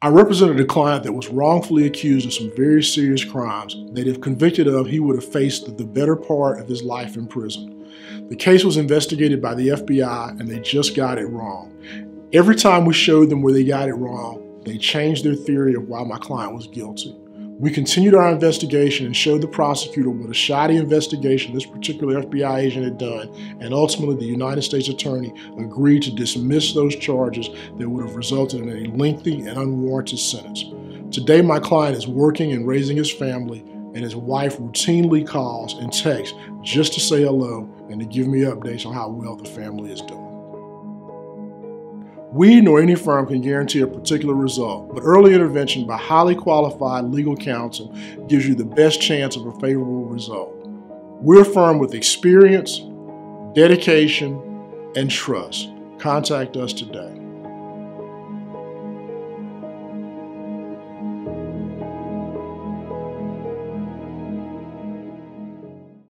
I represented a client that was wrongfully accused of some very serious crimes that, if convicted of, he would have faced the better part of his life in prison. The case was investigated by the FBI and they just got it wrong. Every time we showed them where they got it wrong, they changed their theory of why my client was guilty. We continued our investigation and showed the prosecutor what a shoddy investigation this particular FBI agent had done, and ultimately the United States Attorney agreed to dismiss those charges that would have resulted in a lengthy and unwarranted sentence. Today, my client is working and raising his family, and his wife routinely calls and texts just to say hello and to give me updates on how well the family is doing. We nor any firm can guarantee a particular result, but early intervention by highly qualified legal counsel gives you the best chance of a favorable result. We're a firm with experience, dedication, and trust. Contact us today.